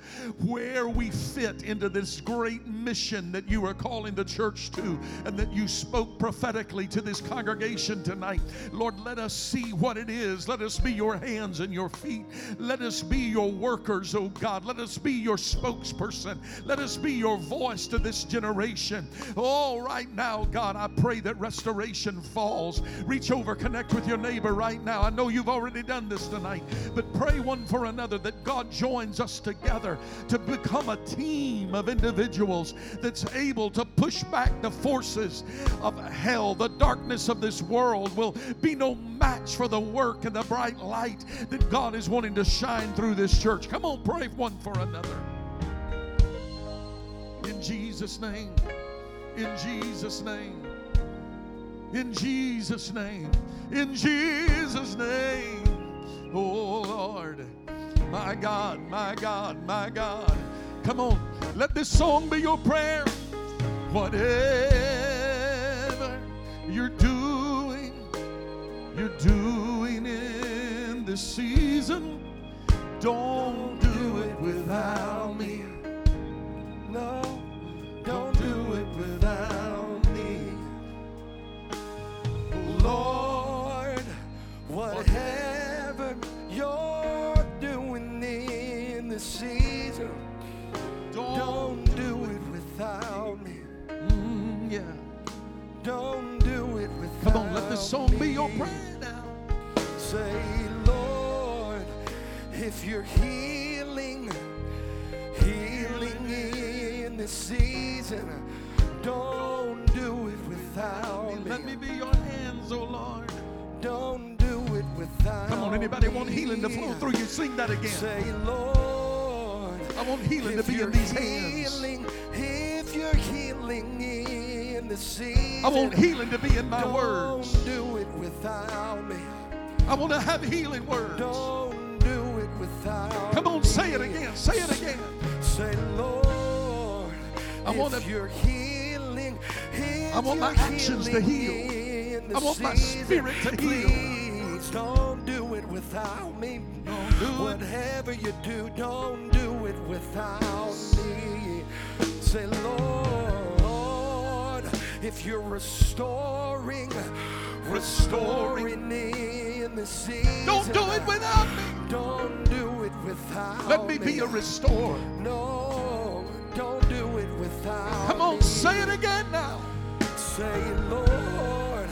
where we fit into this great mission that you are calling the church to and that you spoke prophetically to this congregation tonight. Lord, let us see what it is. Let us be your hands and your feet. Let us be your workers, oh God. Let us be your spokesperson. Let us be your voice to this generation. Oh, right now, God, I pray that restoration falls. Reach over, connect with your neighbor right now. I know you've already done this tonight, but pray one for another that God God joins us together to become a team of individuals that's able to push back the forces of hell. The darkness of this world will be no match for the work and the bright light that God is wanting to shine through this church. Come on, pray one for another. In Jesus' name. In Jesus' name. In Jesus' name. In Jesus' name. Oh Lord. My God, my God, my God. Come on, let this song be your prayer. Whatever you're doing, you're doing in this season, don't do it without me. No, don't do it without me. Lord, whatever Don't do it without Come on, let this song be your prayer now. Say, Lord, if you're healing, healing in the season, don't do it without me. Let me be your hands, oh Lord. Don't do it without Come on, anybody want healing to flow through you? Sing that again. Say, Lord, I want healing to be in these hands. If you're healing in the season, I want healing to be in my don't words. Don't do it without me. I want to have healing words. Don't do it without Come on, say it again. Say it again. Say, Lord, I want to, you're healing, I want my actions to heal. I want my spirit to heal. Don't do it without me. Don't do Whatever it. you do, don't do it without me. Say, Lord, if you're restoring, restoring me in the season. Don't do it without me. Don't do it without me. Let me, me. be a restorer. No, don't do it without me. Come on, me. say it again now. Say, Lord,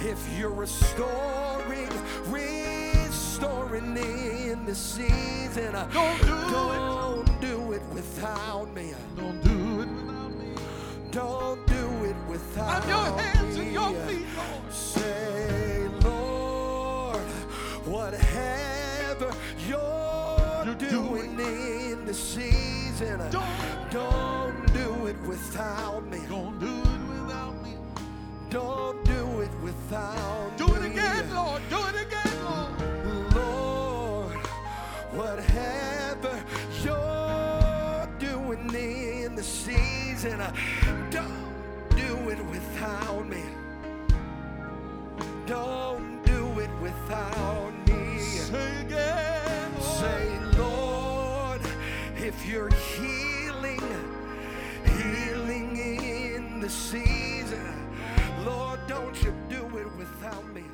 if you're restoring, restoring me in the season, don't do don't it. do it without me. Don't do it without me. Don't do I'm your hands and your feet, Lord. Say, Lord, whatever you're, you're doing, doing in the season, don't, don't do it without me. Don't do it without me. Don't do it without me. Do it again, Lord. Do it again, Lord. Lord, whatever you're doing in the season, don't do it without me. Don't do it without me. Say again. Lord. Say, Lord, if you're healing, healing in the season, Lord, don't you do it without me.